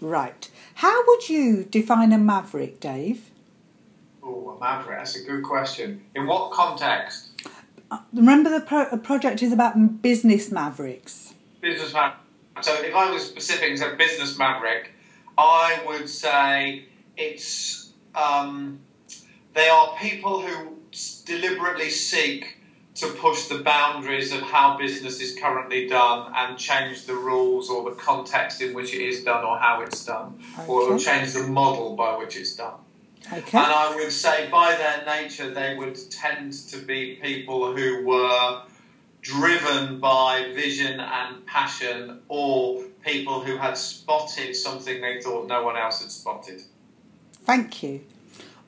Right. How would you define a maverick, Dave? Oh, a maverick. That's a good question. In what context? Uh, Remember, the pro- project is about business mavericks. Business maverick. So if I was specific and said business maverick, I would say it's um, they are people who deliberately seek to push the boundaries of how business is currently done and change the rules or the context in which it is done or how it's done, or change the model by which it's done. Okay. And I would say, by their nature, they would tend to be people who were driven by vision and passion, or people who had spotted something they thought no one else had spotted. Thank you.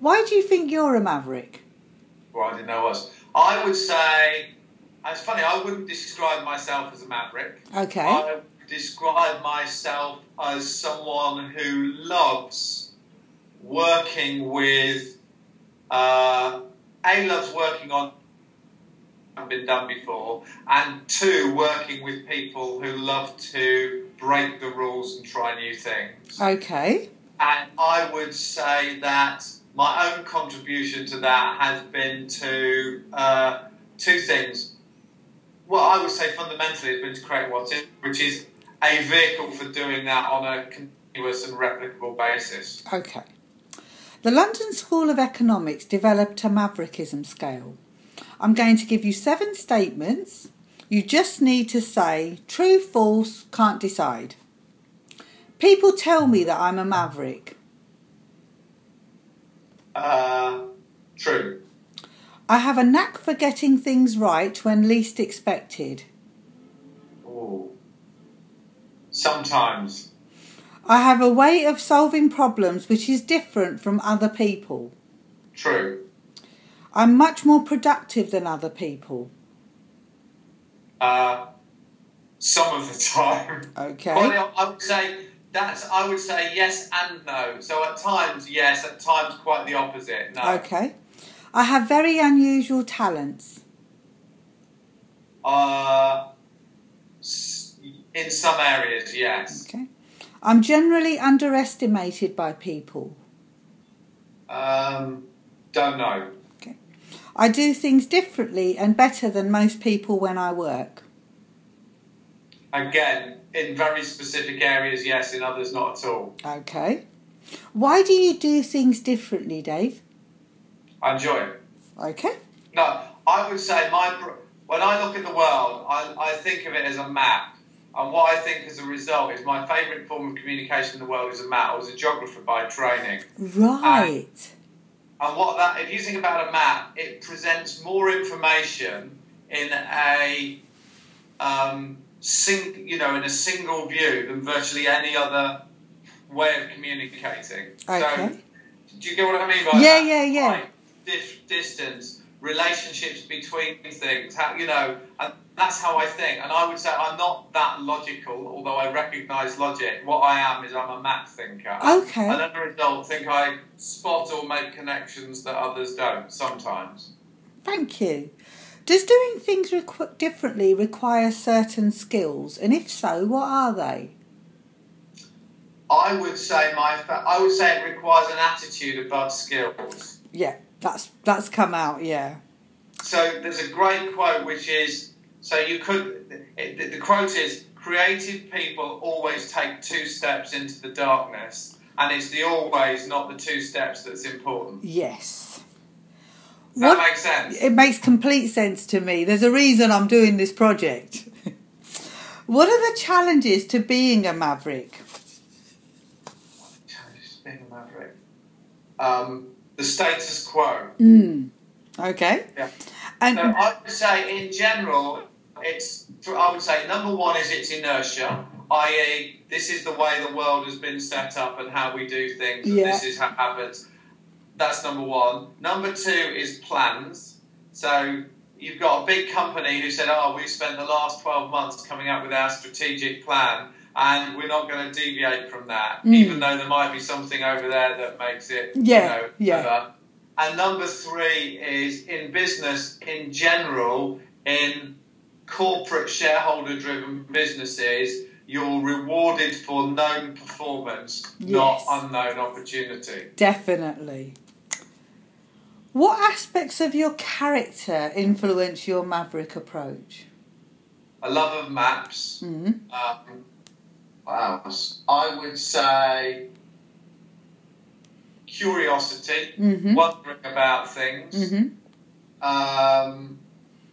Why do you think you're a maverick? Well, I didn't know was. I would say, it's funny, I wouldn't describe myself as a maverick. Okay. I would describe myself as someone who loves working with, uh, A, loves working on been done before, and two, working with people who love to break the rules and try new things. Okay. And I would say that my own contribution to that has been to uh, two things. Well, I would say fundamentally it's been to create what is, which is a vehicle for doing that on a continuous and replicable basis. Okay. The London School of Economics developed a maverickism scale. I'm going to give you seven statements. You just need to say true, false, can't decide. People tell me that I'm a maverick. Uh, true. I have a knack for getting things right when least expected. Ooh. Sometimes. I have a way of solving problems which is different from other people. True. I'm much more productive than other people. Uh, some of the time. Okay. Well, I would say that's. I would say yes and no. So at times yes, at times quite the opposite. No. Okay. I have very unusual talents. Uh, in some areas, yes. Okay. I'm generally underestimated by people. Um, don't know. Okay. I do things differently and better than most people when I work. Again, in very specific areas, yes. In others, not at all. Okay. Why do you do things differently, Dave? I enjoy it. Okay. No, I would say my when I look at the world, I, I think of it as a map. And what I think as a result is my favourite form of communication in the world is a map. I was a geographer by training. Right. And what that, if you think about a map, it presents more information in a, um, sing, you know, in a single view than virtually any other way of communicating. Okay. So, do you get what I mean by Yeah, that? yeah, yeah. Like, dif- distance, relationships between things, how, you know, and that's how I think. And I would say I'm not that logical, although I recognise logic. What I am is I'm a map thinker. Okay. And as a result, think I spot or make connections that others don't sometimes. Thank you. Does doing things requ- differently require certain skills? And if so, what are they? I would say my fa- I would say it requires an attitude above skills. Yeah, that's that's come out. Yeah. So there's a great quote which is so you could it, the- the quote is creative people always take two steps into the darkness and it's the always not the two steps that's important. Yes. That What- make sense? It makes complete sense to me. There's a reason I'm doing this project. what are the challenges to being a maverick? Being a maverick. Um, the status quo. Mm. Okay. Yeah. And So I would say, in general, it's. I would say number one is its inertia, i.e., this is the way the world has been set up and how we do things. And Yeah. This is how it happens. That's number one. Number two is plans. So you've got a big company who said, "Oh, we've spent the last twelve months coming up with our strategic plan." And we're not going to deviate from that, Mm. even though there might be something over there that makes it, Yeah, you know, yeah. better. And number three is in business in general, in corporate shareholder driven businesses, you're rewarded for known performance, Yes. not unknown opportunity. Definitely. What aspects of your character influence your maverick approach? A love of maps. Mm. Um, what else? I would say curiosity, Mm-hmm. wondering about things. Mm-hmm. Um,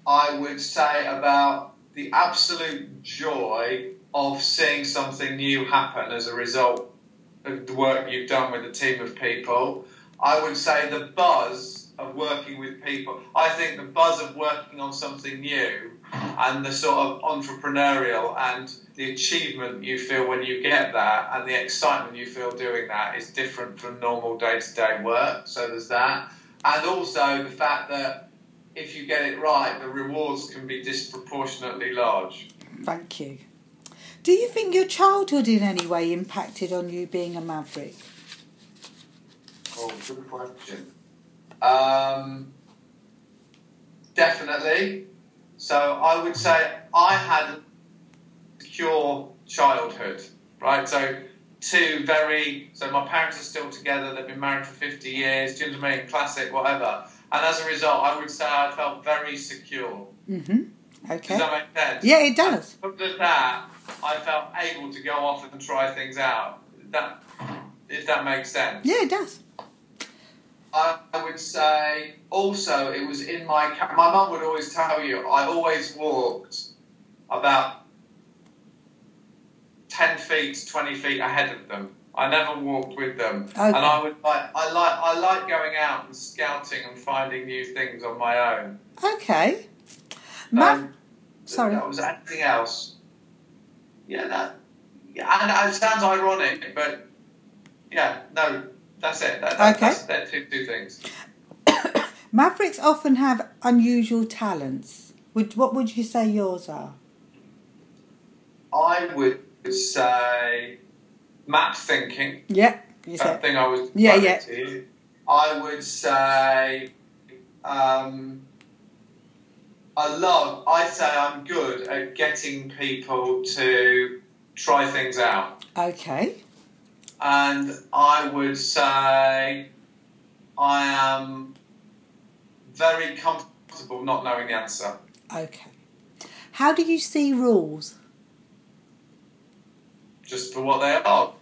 I would say about the absolute joy of seeing something new happen as a result of the work you've done with a team of people. I would say the buzz of working with people. I think the buzz of working on something new and the sort of entrepreneurial and the achievement you feel when you get that and the excitement you feel doing that is different from normal day to day work. So there's that. And also the fact that if you get it right, the rewards can be disproportionately large. Thank you. Do you think your childhood in any way impacted on you being a maverick? Oh, good question. Um, definitely. So I would say I had a secure childhood, right? So two very, so my parents are still together, they've been married for 50 years, do you know what I mean? Classic, whatever. And as a result, I would say I felt very secure. Mm-hmm. Does that make sense? Yeah, it does. Other than that, I felt able to go off and try things out. That, if that makes sense. Yeah, it does. I would say also it was in my my mum would always tell you I always walked about ten feet, twenty feet ahead of them. I never walked with them, Okay. and I would like I like I like going out and scouting and finding new things on my own. Okay. Mav- Um, Sorry. That was anything else. Yeah, that. Yeah, and it sounds ironic, but yeah, no, that's it. That, that, Okay. That's, they're two, two things. Mavericks often have unusual talents. Would, what would you say yours are? I would say map thinking. Yeah, you said. thing I was Yeah, yeah. to. I would say um, I love. I say I'm good at getting people to try things out, Okay. And I would say I am very comfortable not knowing the answer. Okay. How do you see rules? just for what they are.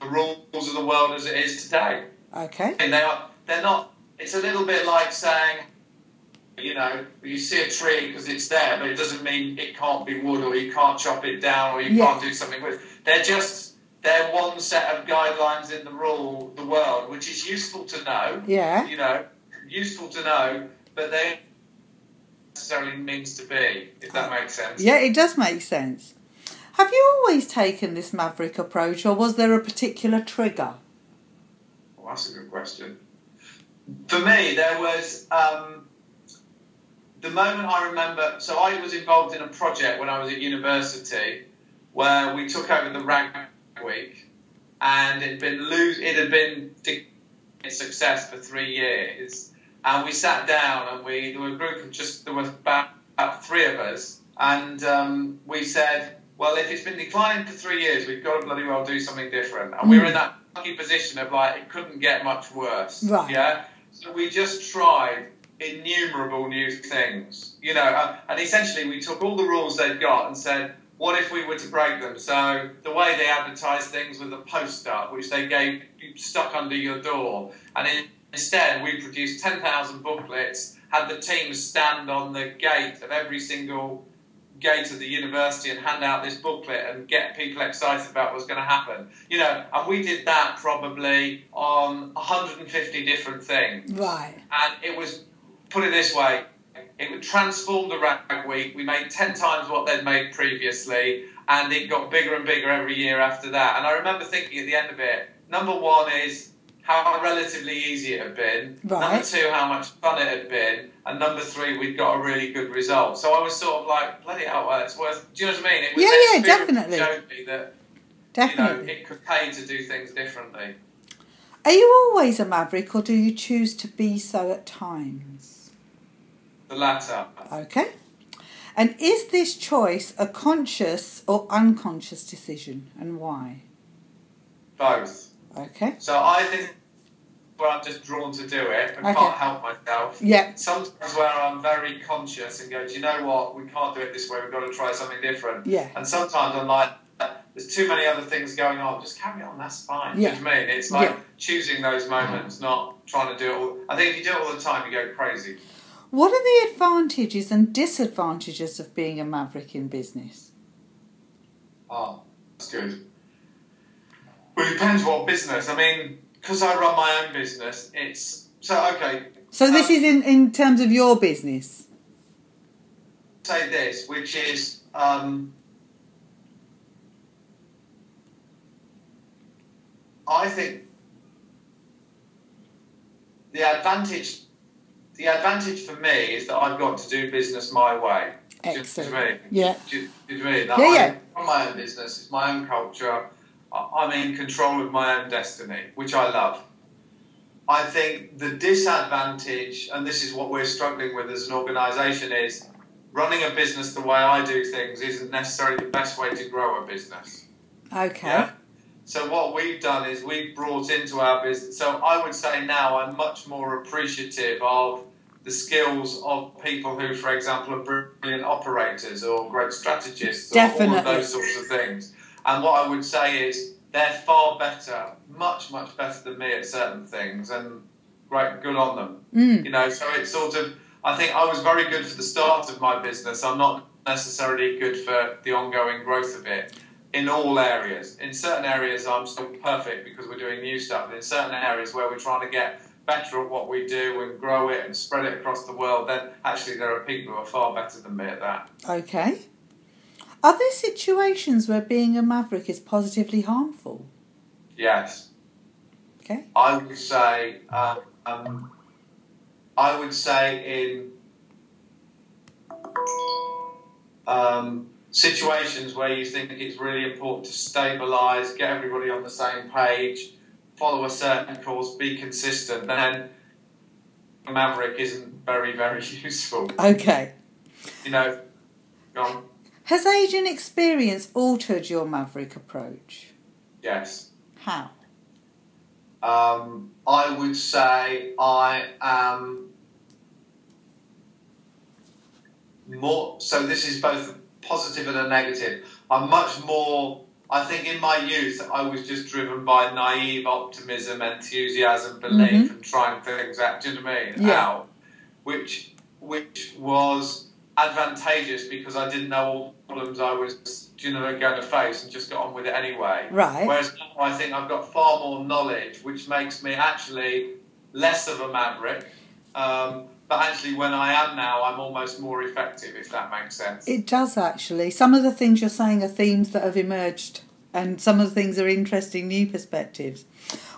The rules of the world as it is today. Okay. And they are, they're not, it's a little bit like saying, you know, you see a tree because it's there, but it doesn't mean it can't be wood or you can't chop it down or you Yeah. can't do something with it. They're just, they're one set of guidelines in the rule, the world, which is useful to know, Yeah. you know, useful to know, but they necessarily means to be, if that makes sense. Yeah, it does make sense. Have you always taken this maverick approach, or was there a particular trigger? Well, that's a good question. For me, there was um, the moment I remember. So I was involved in a project when I was at university, where we took over the Rag Week, and it had been lose. It had been a success for three years, and we sat down and we there were a group of just there were about, about three of us, and um, we said, well, if it's been declining for three years, we've got to bloody well do something different, and we were in that lucky position of like it couldn't get much worse. Right. Yeah. So we just tried innumerable new things, you know, uh, and essentially we took all the rules they'd got and said, what if we were to break them? So the way they advertised things with a poster, which they gave stuck under your door, and in, instead we produced 10,000 booklets, had the teams stand on the gate of every single gate of the university and hand out this booklet and get people excited about what's going to happen. You know, and we did that probably on 150 different things. Right. And it was, put it this way, it would transform the rag week. We made 10 times what they'd made previously, and it got bigger and bigger every year after that. And I remember thinking at the end of it, number one is how relatively easy it had been. Right. Number two, how much fun it had been. And number three, we'd got a really good result. So I was sort of like, bloody hell, well, it's worth. Do you know what I mean? It was Yeah, yeah, definitely. that showed me that Definitely. you know it could pay to do things differently. Are you always a maverick, or do you choose to be so at times? The latter. Okay. And is this choice a conscious or unconscious decision, and why? Both. Okay. So I think where I'm just drawn to do it and Okay. can't help myself. Yeah. Sometimes where I'm very conscious and go, do you know what? We can't do it this way. We've got to try something different. Yeah. And sometimes I'm like, there's too many other things going on. Just carry on. That's fine. Yeah. Do you know what I mean? It's like Yeah. choosing those moments, not trying to do it all. I think if you do it all the time, you go crazy. What are the advantages and disadvantages of being a maverick in business? Oh, that's good. Well, it depends what business. I mean, because I run my own business, it's so okay. So this Um, is in, in terms of your business. say this, which is um, I think the advantage the advantage for me is that I've got to do business my way. Do you- Excellent. Do you mean? Yeah. Do you, do you mean? That Yeah, yeah. run my own business, it's my own culture. I- I'm in control of my own destiny, which I love. I think the disadvantage, and this is what we're struggling with as an organisation, is running a business the way I do things isn't necessarily the best way to grow a business. Okay. Yeah. So what we've done is we've brought into our business. So I would say now I'm much more appreciative of the skills of people who, for example, are brilliant operators or great strategists or all Definitely. of those sorts of things. And what I would say is they're far better, much much better than me at certain things, and great, good on them. Mm. You know, so it's sort of. I think I was very good for the start of my business. I'm not necessarily good for the ongoing growth of it in all areas. In certain areas, I'm still perfect because we're doing new stuff. But in certain areas where we're trying to get better at what we do and grow it and spread it across the world, then actually there are people who are far better than me at that. Okay. Are there situations where being a maverick is positively harmful? Yes. Okay. I would say, uh, um, I would say in um, situations where you think it's really important to stabilise, get everybody on the same page, follow a certain course, be consistent, then Maverick isn't very, very useful. Okay. You know, go on. Has agent experience altered your maverick approach? Yes. How? Um, I would say I am more. So this is both positive and a negative. I'm much more. I think in my youth I was just driven by naive optimism, enthusiasm, belief, and trying things out. Do you know what I mean? Yeah. Out, which which was advantageous because I didn't know all the problems I was, you know, going to face, and just got on with it anyway. Right. Whereas now I think I've got far more knowledge, which makes me actually less of a maverick. Um, but actually, when I am now, I'm almost more effective, if that makes sense. It does actually. Some of the things you're saying are themes that have emerged, and some of the things are interesting new perspectives.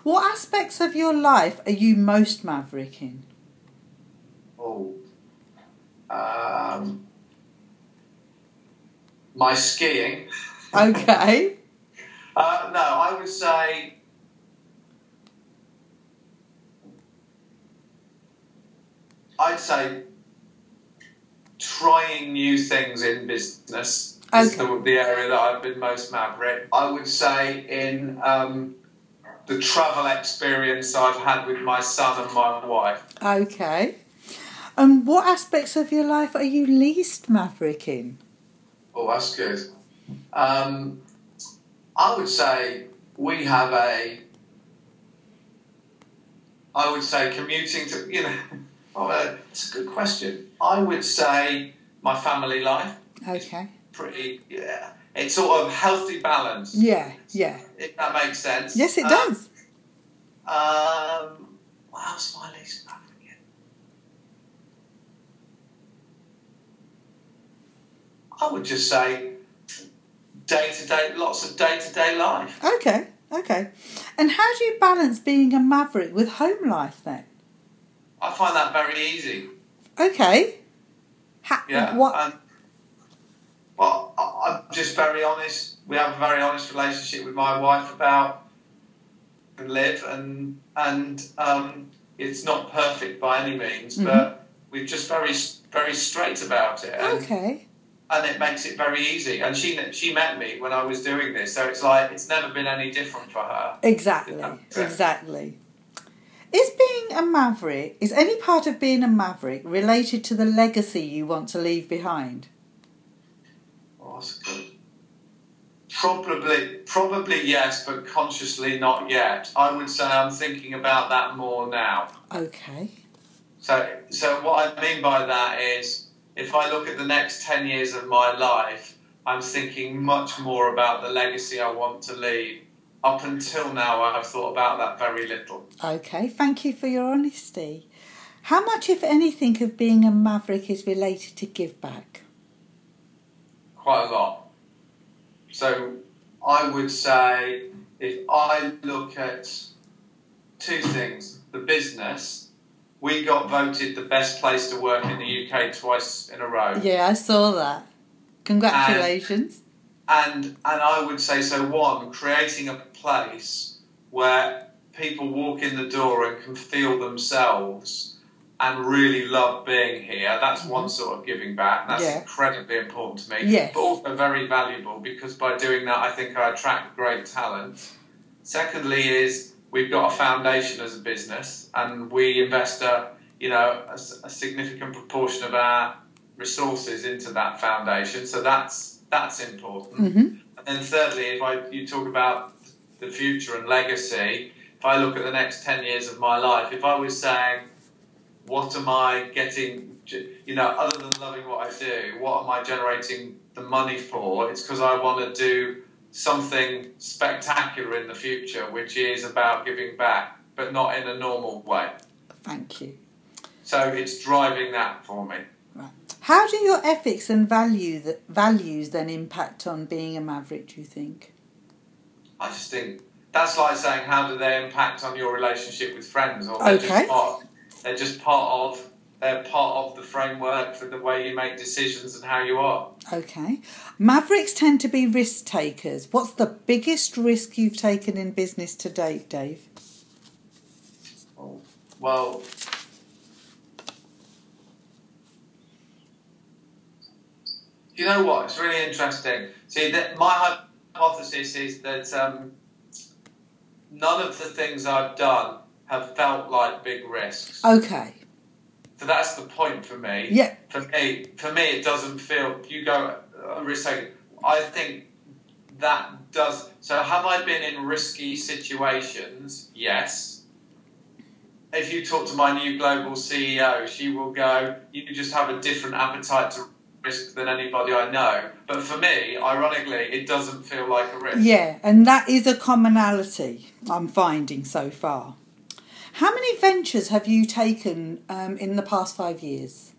What aspects of your life are you most maverick in? Oh. Um, my skiing. Okay. Uh, no, I would say. I'd say trying new things in business is the, the area that I've been most maverick. I would say in um, the travel experience I've had with my son and my wife. Okay. And what aspects of your life are you least maverick in? Oh, that's good. Um, I would say we have a. I would say commuting to you know. Oh, it's a good question. I would say my family life Okay. pretty. Yeah, it's sort of healthy balance. Yeah, yeah. If that makes sense. Yes, it Um, does. Um, what else am I least maverick in? I would just say day to day, lots of day to day life. Okay, okay. And how do you balance being a maverick with home life then? I find that very easy. Okay. Ha- Yeah. What? And, well, I- I'm just very honest. We have a very honest relationship with my wife about and live, and and um, it's not perfect by any means, Mhm. but we're just very very straight about it. And, okay. and it makes it very easy. And she she met me when I was doing this, so it's like it's never been any different for her. Exactly, exactly. Is being a maverick, is any part of being a maverick related to the legacy you want to leave behind? Probably, probably yes, but consciously not yet. I would say I'm thinking about that more now. Okay. So, so what I mean by that is, if I look at the next ten years of my life, I'm thinking much more about the legacy I want to leave. Up until now, I've thought about that very little. Okay, thank you for your honesty. How much, if anything, of being a maverick is related to give back? quite a lot. So I would say if I look at two things, the business, we got voted the best place to work in the UK twice in a row. Yeah, I saw that. Congratulations. And and and I would say so one, creating a place where people walk in the door and can feel themselves and really love being here. That's mm-hmm. one sort of giving back. That's Yeah. incredibly important to me. Yes. But also very valuable because by doing that I think I attract great talent. Secondly is we've got a foundation as a business and we invest a you know a, a significant proportion of our resources into that foundation. So that's that's important. hmm And then thirdly, if I you talk about the future and legacy, if I look at the next ten years of my life, if I was saying, what am I getting, you know, other than loving what I do, what am I generating the money for? It's because I want to do something spectacular in the future, which is about giving back, but not in a normal way. Thank you. So it's driving that for me. How do your ethics and value that values then impact on being a maverick? Do you think? I just think that's like saying how do they impact on your relationship with friends, or they're Okay. just part, they're just part of they're part of the framework for the way you make decisions and how you are. Okay. Mavericks tend to be risk takers. What's the biggest risk you've taken in business to date, Dave? Oh, well, you know what? It's really interesting. See, that my hypothesis is that um, none of the things I've done have felt like big risks. Okay. So that's the point for me. Yeah. For me, for me, it doesn't feel. You go a risk taking. I think that does. So have I been in risky situations? Yes. If you talk to my new global CEO, she will go. You just have a different appetite to risk than anybody I know. But for me, ironically, it doesn't feel like a risk. Yeah, and that is a commonality I'm finding so far. How many ventures have you taken um, in the past five years?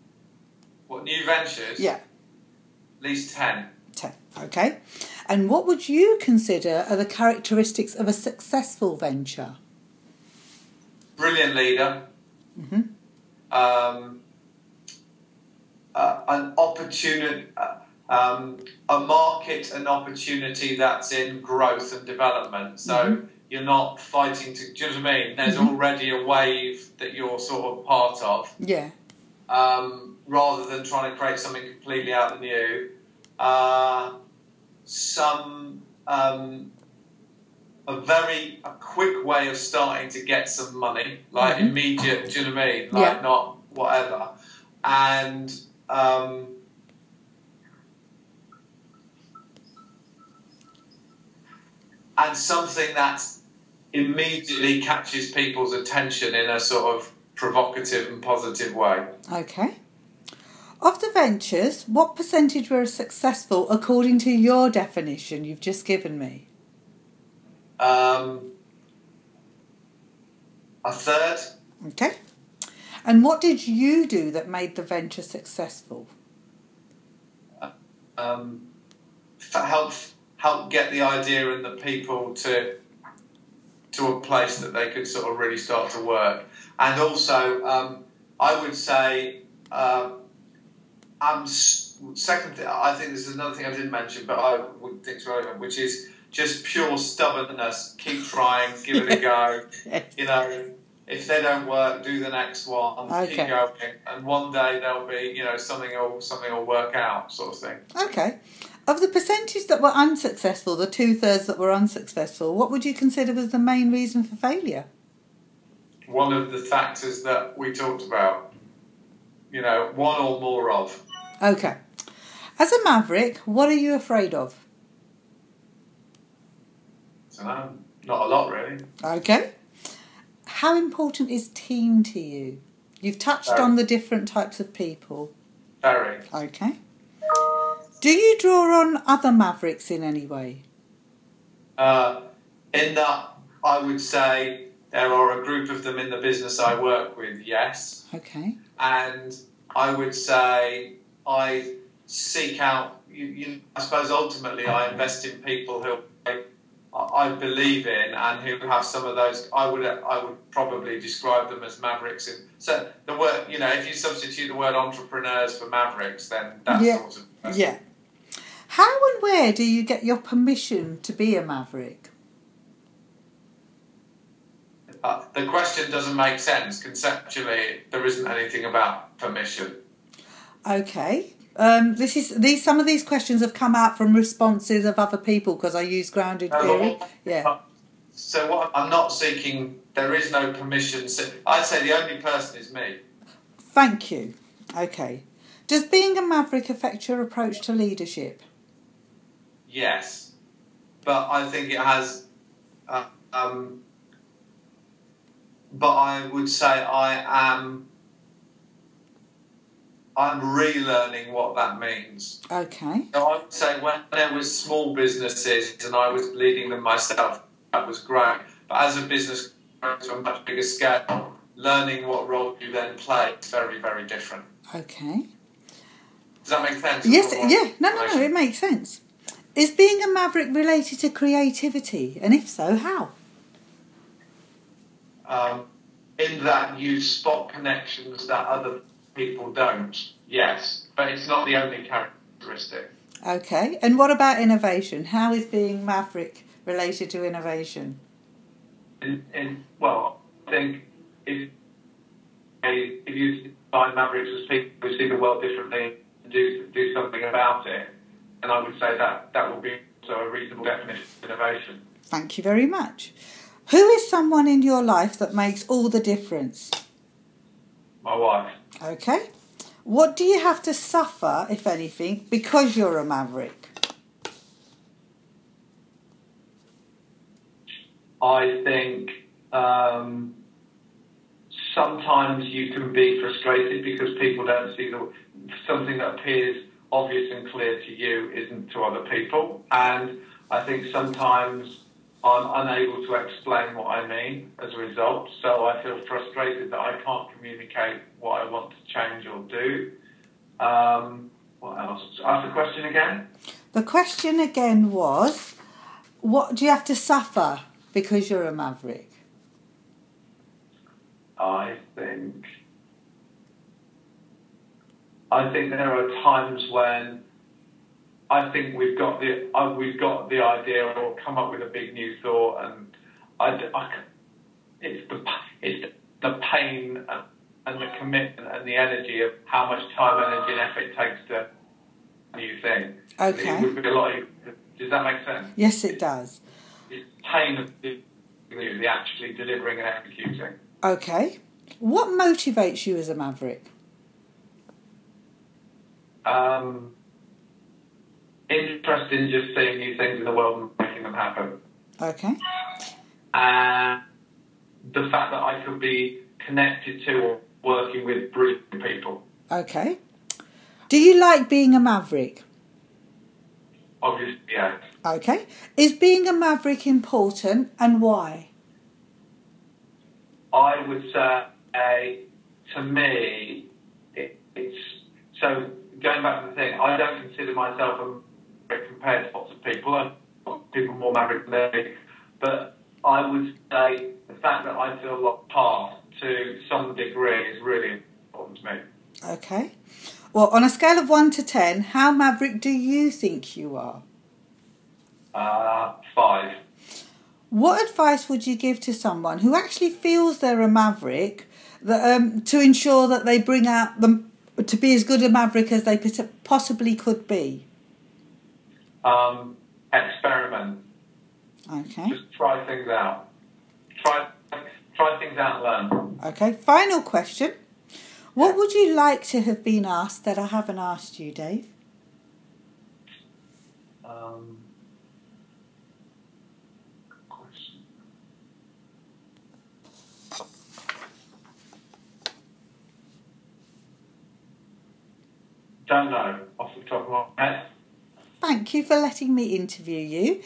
What new ventures? Yeah, At least ten. ten. Okay. And what would you consider are the characteristics of a successful venture? Brilliant leader. Mhm. um, uh, an opportunity, uh, um, a market, an opportunity that's in growth and development. So you're not fighting to. Do you know what I mean? There's already a wave that you're sort of part of, Yeah. um, rather than trying to create something completely out of the new. Uh, some. Um, a very a quick way of starting to get some money, like Mhm. immediate. Do you know what I mean? Like Yeah. not whatever, and um, and something that immediately catches people's attention in a sort of provocative and positive way. Okay. Of the ventures, what percentage were successful according to your definition you've just given me? Um, a third. Okay. And what did you do that made the venture successful? um, help help get the idea and the people to to a place that they could sort of really start to work. And also, um, I would say, um, I'm second. Th- I think there's another thing I didn't mention, but I would think is relevant, which is just pure stubbornness. Keep trying, give it a go. You know, if they don't work, do the next one, Okay. keep going, and one day there'll be, you know, something will something will work out, sort of thing. Okay. Of the percentage that were unsuccessful, the two thirds that were unsuccessful, what would you consider was the main reason for failure? One of the factors that we talked about, you know, one or more of. Okay. As a maverick, what are you afraid of? So no, not a lot really. Okay. How important is team to you? You've touched on the different types of people. Very. Okay. Do you draw on other mavericks in any way? Uh, in that, I would say there are a group of them in the business I work with. Yes. Okay. and I would say I seek out. You, you, I suppose ultimately I invest in people who I, I believe in and who have some of those. I would I would probably describe them as mavericks. In, so the word you know, if you substitute the word entrepreneurs for mavericks, then that's Yeah. sort of Yeah. How and where do you get your permission to be a maverick? Uh, the question doesn't make sense conceptually. There isn't anything about permission. Okay. Um, this is these. Some of these questions have come out from responses of other people because I use grounded No, theory. Yeah. So what I'm not seeking. There is no permission. So I'd say the only person is me. Thank you. Okay. Does being a maverick affect your approach to leadership? Yes, but I think it has. Uh, um, but I would say I am. I'm relearning what that means. Okay. So I would say when there was small businesses and I was leading them myself, that was great. But as a business grows to a much bigger scale, learning what role you then play is very, very different. Okay. Does that make sense? Yes. Yeah. No. No. No. It makes sense. Is being a maverick related to creativity, and if so, how? um, in that you spot connections that other people don't. Yes, but it's not the only characteristic. Okay. And what about innovation? How is being maverick related to innovation? In, in well, I think if if you find mavericks as people who see the world differently and do do something about it, then I would say that that will be also a reasonable definition of innovation. Thank you very much. Who is someone in your life that makes all the difference? My wife. Okay. What do you have to suffer, if anything, because you're a maverick? I think um, sometimes you can be frustrated because people don't see the something that appears obvious and clear to you isn't to other people, and I think sometimes I'm unable to explain what I mean as a result. So I feel frustrated that I can't communicate what I want to change or do. Um, what else? Ask the question again. The question again was what do you have to suffer because you're a maverick? I think I think there are times when I think we've got the uh, we've got the idea or come up with a big new thought, and I, I it's the it's the pain and, the commitment and the energy of how much time, energy, and effort it takes to a new thing. It Okay. would be a lot. Of, Does that make sense? Yes, it does. It's pain of the, the actually delivering and executing. Okay. What motivates you as a maverick? Um, interest in just seeing new things in the world and making them happen. Okay. And the fact that I could be connected to or working with brilliant people. Okay. Do you like being a maverick? Obviously, yeah. Okay. Is being a maverick important and why? I would say, a to me, it, it's so going back to the thing. I don't consider myself a compared to lots of people. I'm people more maverick than me, but I would say the fact that I feel like part to some degree is really important to me. Okay. Well, on a scale of 1 to 10, how maverick do you think you are? Uh, five. What advice would you give to someone who actually feels they're a maverick that, um, to ensure that they bring out them to be as good a maverick as they possibly could be? Um, experiment. Okay. Just try things out. Try try things out and learn. Okay. Final question. What would you like to have been asked that I haven't asked you, Dave? Um. Don't know off the top of my head. Thank you for letting me interview you.